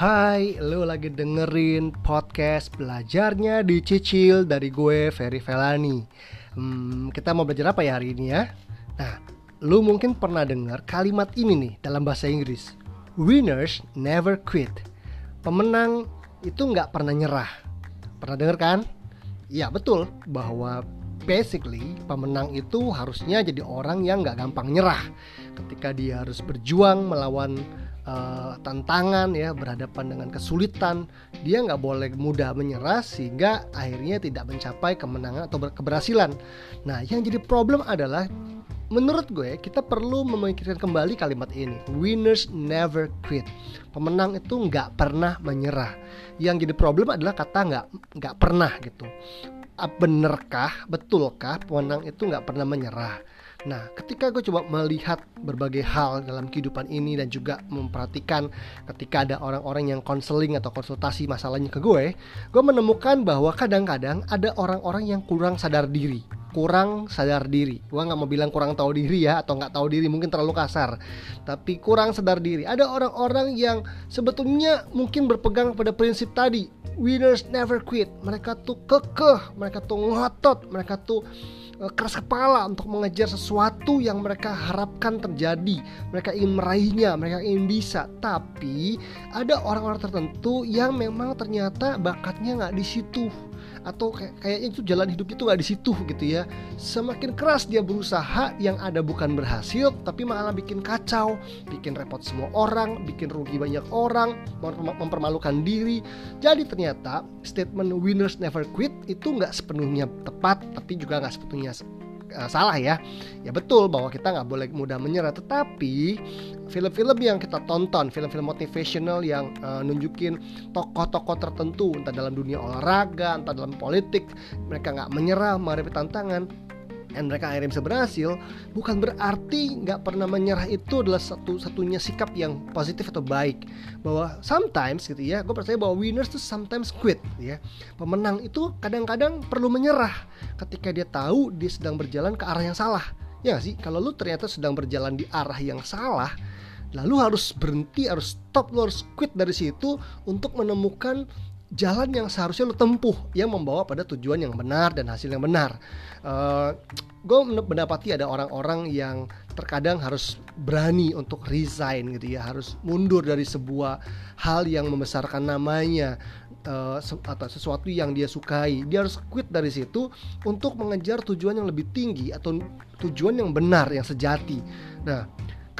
Hai, lo lagi dengerin podcast belajarnya dicicil dari gue Ferry Felani. Hmm, kita mau belajar apa ya hari ini ya? Nah, lo mungkin pernah dengar kalimat ini nih dalam bahasa Inggris. Winners never quit. Pemenang itu nggak pernah nyerah. Pernah dengar kan? Ya betul bahwa basically pemenang itu harusnya jadi orang yang nggak gampang nyerah ketika dia harus berjuang melawan uh, tantangan ya berhadapan dengan kesulitan. Dia nggak boleh mudah menyerah sehingga akhirnya tidak mencapai kemenangan atau keberhasilan. Nah yang jadi problem adalah menurut gue kita perlu memikirkan kembali kalimat ini winners never quit. Pemenang itu nggak pernah menyerah. Yang jadi problem adalah kata nggak nggak pernah gitu. Benerkah betulkah pemenang itu nggak pernah menyerah Nah, ketika gue coba melihat berbagai hal dalam kehidupan ini dan juga memperhatikan ketika ada orang-orang yang konseling atau konsultasi masalahnya ke gue, gue menemukan bahwa kadang-kadang ada orang-orang yang kurang sadar diri kurang sadar diri. Gua nggak mau bilang kurang tahu diri ya atau nggak tahu diri mungkin terlalu kasar. Tapi kurang sadar diri. Ada orang-orang yang sebetulnya mungkin berpegang pada prinsip tadi, winners never quit. Mereka tuh kekeh, mereka tuh ngotot, mereka tuh Eh, keras kepala untuk mengejar sesuatu yang mereka harapkan terjadi. Mereka ingin meraihnya, mereka ingin bisa. Tapi ada orang-orang tertentu yang memang ternyata bakatnya nggak di situ atau kayak kayaknya itu jalan hidup itu nggak di situ gitu ya. Semakin keras dia berusaha yang ada bukan berhasil tapi malah bikin kacau bikin repot semua orang bikin rugi banyak orang mempermalukan diri. Jadi ternyata statement winners never quit itu nggak sepenuhnya tepat tapi juga nggak sepenuhnya uh, salah ya. Ya betul bahwa kita nggak boleh mudah menyerah tetapi film-film yang kita tonton film-film motivational yang uh, nunjukin tokoh-tokoh tertentu entah dalam dunia olahraga entah dalam politik mereka nggak menyerah menghadapi tantangan dan mereka akhirnya bisa berhasil. Bukan berarti nggak pernah menyerah itu adalah satu-satunya sikap yang positif atau baik. Bahwa sometimes gitu ya gue percaya bahwa winners tuh sometimes quit gitu ya. Pemenang itu kadang-kadang perlu menyerah ketika dia tahu dia sedang berjalan ke arah yang salah. Ya gak sih? Kalau lu ternyata sedang berjalan di arah yang salah lalu harus berhenti harus stop lu harus quit dari situ untuk menemukan jalan yang seharusnya lo tempuh yang membawa pada tujuan yang benar dan hasil yang benar. Uh, eh, gue mendapati ada orang-orang yang terkadang harus berani untuk resign gitu ya, harus mundur dari sebuah hal yang membesarkan namanya uh, atau sesuatu yang dia sukai. Dia harus quit dari situ untuk mengejar tujuan yang lebih tinggi atau tujuan yang benar yang sejati. Nah,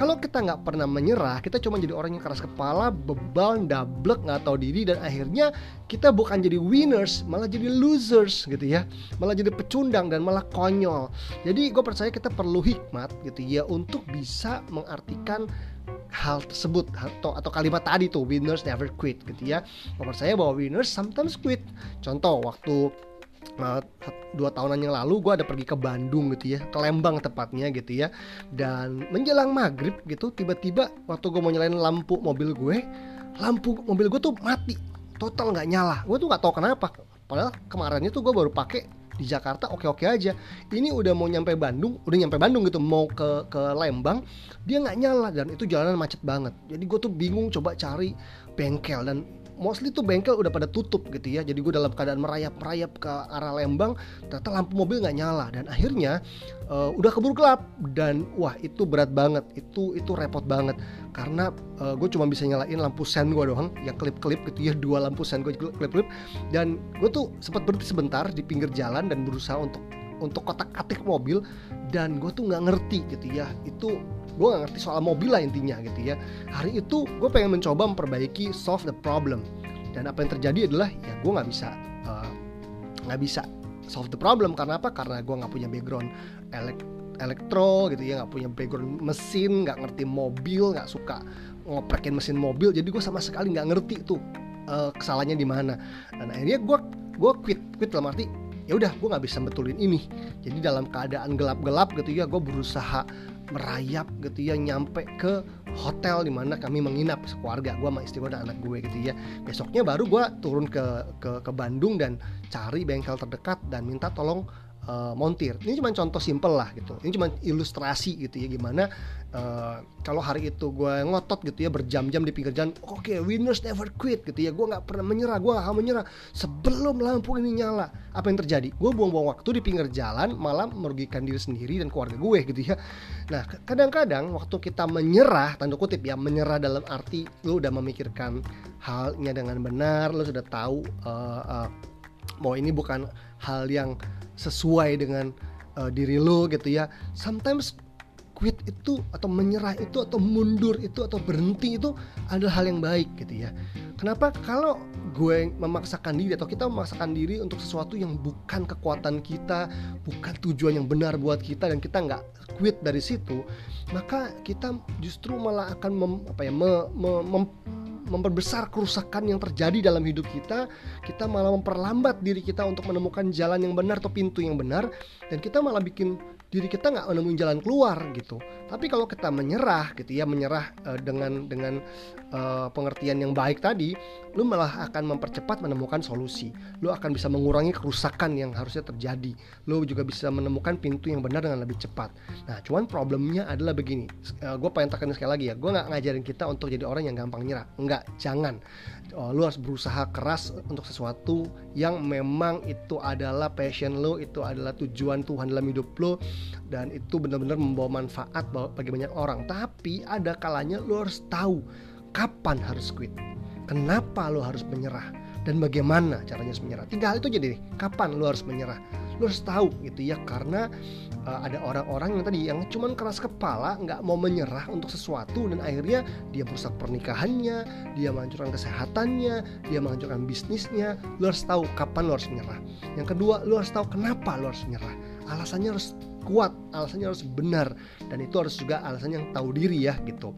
kalau kita nggak pernah menyerah, kita cuma jadi orang yang keras kepala, bebal, dablek, nggak tahu diri dan akhirnya kita bukan jadi winners, malah jadi losers gitu ya, malah jadi pecundang dan malah konyol. Jadi gue percaya kita perlu hikmat gitu ya untuk bisa mengartikan hal tersebut atau atau kalimat tadi tuh winners never quit gitu ya. Gue percaya bahwa winners sometimes quit. Contoh waktu uh, dua tahunan yang lalu gue ada pergi ke Bandung gitu ya ke Lembang tepatnya gitu ya. Dan menjelang maghrib gitu tiba-tiba waktu gue mau nyalain lampu mobil gue lampu mobil gue tuh mati total nggak nyala. Gue tuh nggak tahu kenapa. Padahal kemarin itu gue baru pakai di Jakarta oke-oke aja. Ini udah mau nyampe Bandung udah nyampe Bandung gitu mau ke ke Lembang dia nggak nyala dan itu jalanan macet banget. Jadi gue tuh bingung coba cari bengkel dan mostly tuh bengkel udah pada tutup gitu ya. Jadi gue dalam keadaan merayap-merayap ke arah Lembang ternyata lampu mobil nggak nyala. Dan akhirnya uh, udah keburu gelap. Dan wah itu berat banget. Itu itu repot banget. Karena uh, gue cuma bisa nyalain lampu sen gue doang yang klip-klip gitu ya. Dua lampu sen gue klip-klip. Dan gue tuh sempat berhenti sebentar di pinggir jalan dan berusaha untuk untuk kotak-atik mobil. Dan gue tuh nggak ngerti gitu ya. Itu gue gak ngerti soal mobil lah intinya gitu ya. Hari itu gue pengen mencoba memperbaiki solve the problem. Dan apa yang terjadi adalah ya gue nggak bisa eh, nggak uh, bisa solve the problem. Karena apa? Karena gue nggak punya background elek elektro gitu ya nggak punya background mesin nggak ngerti mobil nggak suka ngoprekin mesin mobil. Jadi gue sama sekali nggak ngerti tuh uh, kesalahannya di mana. Dan akhirnya gue gue quit quit dalam arti ya udah gue nggak bisa betulin ini. Jadi dalam keadaan gelap-gelap gitu ya gue berusaha merayap gitu ya nyampe ke hotel di mana kami menginap. Sekeluarga gue sama istri gue dan anak gue gitu ya. Besoknya baru gue turun ke, ke ke Bandung dan cari bengkel terdekat dan minta tolong uh, montir. Ini cuma contoh simple lah gitu. Ini cuma ilustrasi gitu ya gimana uh, kalau hari itu gue ngotot gitu ya berjam-jam di pinggir jalan. Oke, okay, winners never quit gitu ya. Gue nggak pernah menyerah, gue gak akan menyerah sebelum lampu ini nyala. Apa yang terjadi? Gue buang-buang waktu di pinggir jalan, malah merugikan diri sendiri dan keluarga gue gitu ya. Nah, kadang-kadang waktu kita menyerah, tanda kutip ya, menyerah dalam arti lu udah memikirkan halnya dengan benar, lu sudah tahu uh, uh, bahwa ini bukan hal yang sesuai dengan uh, diri lo gitu ya. Sometimes quit itu atau menyerah itu atau mundur itu atau berhenti itu adalah hal yang baik gitu ya. Kenapa? Kalau gue memaksakan diri atau kita memaksakan diri untuk sesuatu yang bukan kekuatan kita bukan tujuan yang benar buat kita dan kita nggak quit dari situ maka kita justru malah akan mem, apa ya me, me, mem, memperbesar kerusakan yang terjadi dalam hidup kita, kita malah memperlambat diri kita untuk menemukan jalan yang benar atau pintu yang benar, dan kita malah bikin diri kita nggak menemukan jalan keluar gitu. Tapi kalau kita menyerah gitu ya, menyerah uh, dengan dengan uh, pengertian yang baik tadi, lu malah akan mempercepat menemukan solusi. Lu akan bisa mengurangi kerusakan yang harusnya terjadi. Lu juga bisa menemukan pintu yang benar dengan lebih cepat. Nah, cuman problemnya adalah begini. Uh, eh, gue pengen tekan sekali lagi ya, gue nggak ngajarin kita untuk jadi orang yang gampang nyerah. Enggak, jangan. Uh, lu harus berusaha keras untuk sesuatu yang memang itu adalah passion lo, itu adalah tujuan Tuhan dalam hidup lo dan itu benar-benar membawa manfaat bagi banyak orang. Tapi ada kalanya lo harus tahu kapan harus quit. Kenapa lo harus menyerah dan bagaimana caranya menyerah. Tinggal itu jadi kapan lo harus menyerah. Lo harus tahu gitu ya karena uh, ada orang-orang yang tadi yang cuman keras kepala nggak mau menyerah untuk sesuatu dan akhirnya dia merusak pernikahannya, dia menghancurkan kesehatannya, dia menghancurkan bisnisnya. Lo harus tahu kapan lo harus menyerah. Yang kedua, lo harus tahu kenapa lo harus menyerah. Alasannya harus kuat, alasannya harus benar dan itu harus juga alasan yang tahu diri ya gitu.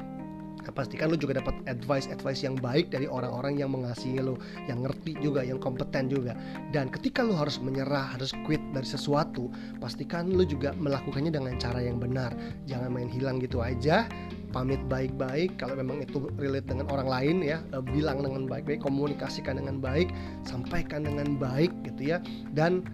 Pastikan lo juga dapat advice-advice yang baik dari orang-orang yang mengasihi lo, yang ngerti juga, yang kompeten juga. Dan ketika lo harus menyerah, harus quit dari sesuatu, pastikan lo juga melakukannya dengan cara yang benar. Jangan main hilang gitu aja, pamit baik-baik kalau memang itu relate dengan orang lain ya, eh, bilang dengan baik-baik, komunikasikan dengan baik, sampaikan dengan baik gitu ya. Dan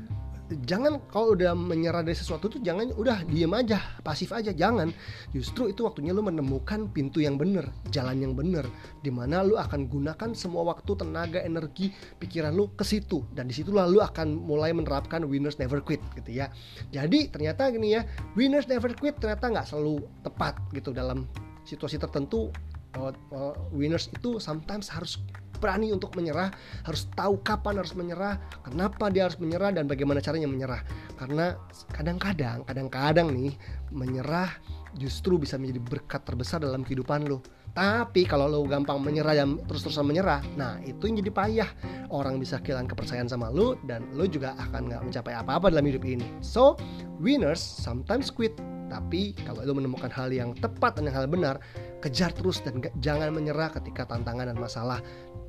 jangan kalau udah menyerah dari sesuatu tuh jangan udah diem aja pasif aja jangan. Justru itu waktunya lu menemukan pintu yang bener jalan yang bener di mana lu akan gunakan semua waktu tenaga energi pikiran lu ke situ. Dan di situlah lu akan mulai menerapkan winners never quit gitu ya. Jadi ternyata gini ya winners never quit ternyata nggak selalu tepat gitu dalam situasi tertentu. Uh, uh, winners itu sometimes harus berani untuk menyerah, harus tahu kapan harus menyerah, kenapa dia harus menyerah dan bagaimana caranya menyerah. Karena kadang-kadang, kadang-kadang nih menyerah justru bisa menjadi berkat terbesar dalam kehidupan lo. Tapi kalau lo gampang menyerah dan terus-terusan menyerah, nah itu yang jadi payah. Orang bisa kehilangan kepercayaan sama lo dan lo juga akan nggak mencapai apa-apa dalam hidup ini. So, winners sometimes quit. Tapi kalau lo menemukan hal yang tepat dan hal benar, kejar terus dan jangan menyerah ketika tantangan dan masalah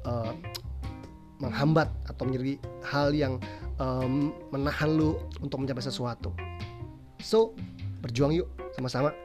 uh, menghambat atau menjadi hal yang um, menahan lu untuk mencapai sesuatu. So, berjuang yuk sama-sama.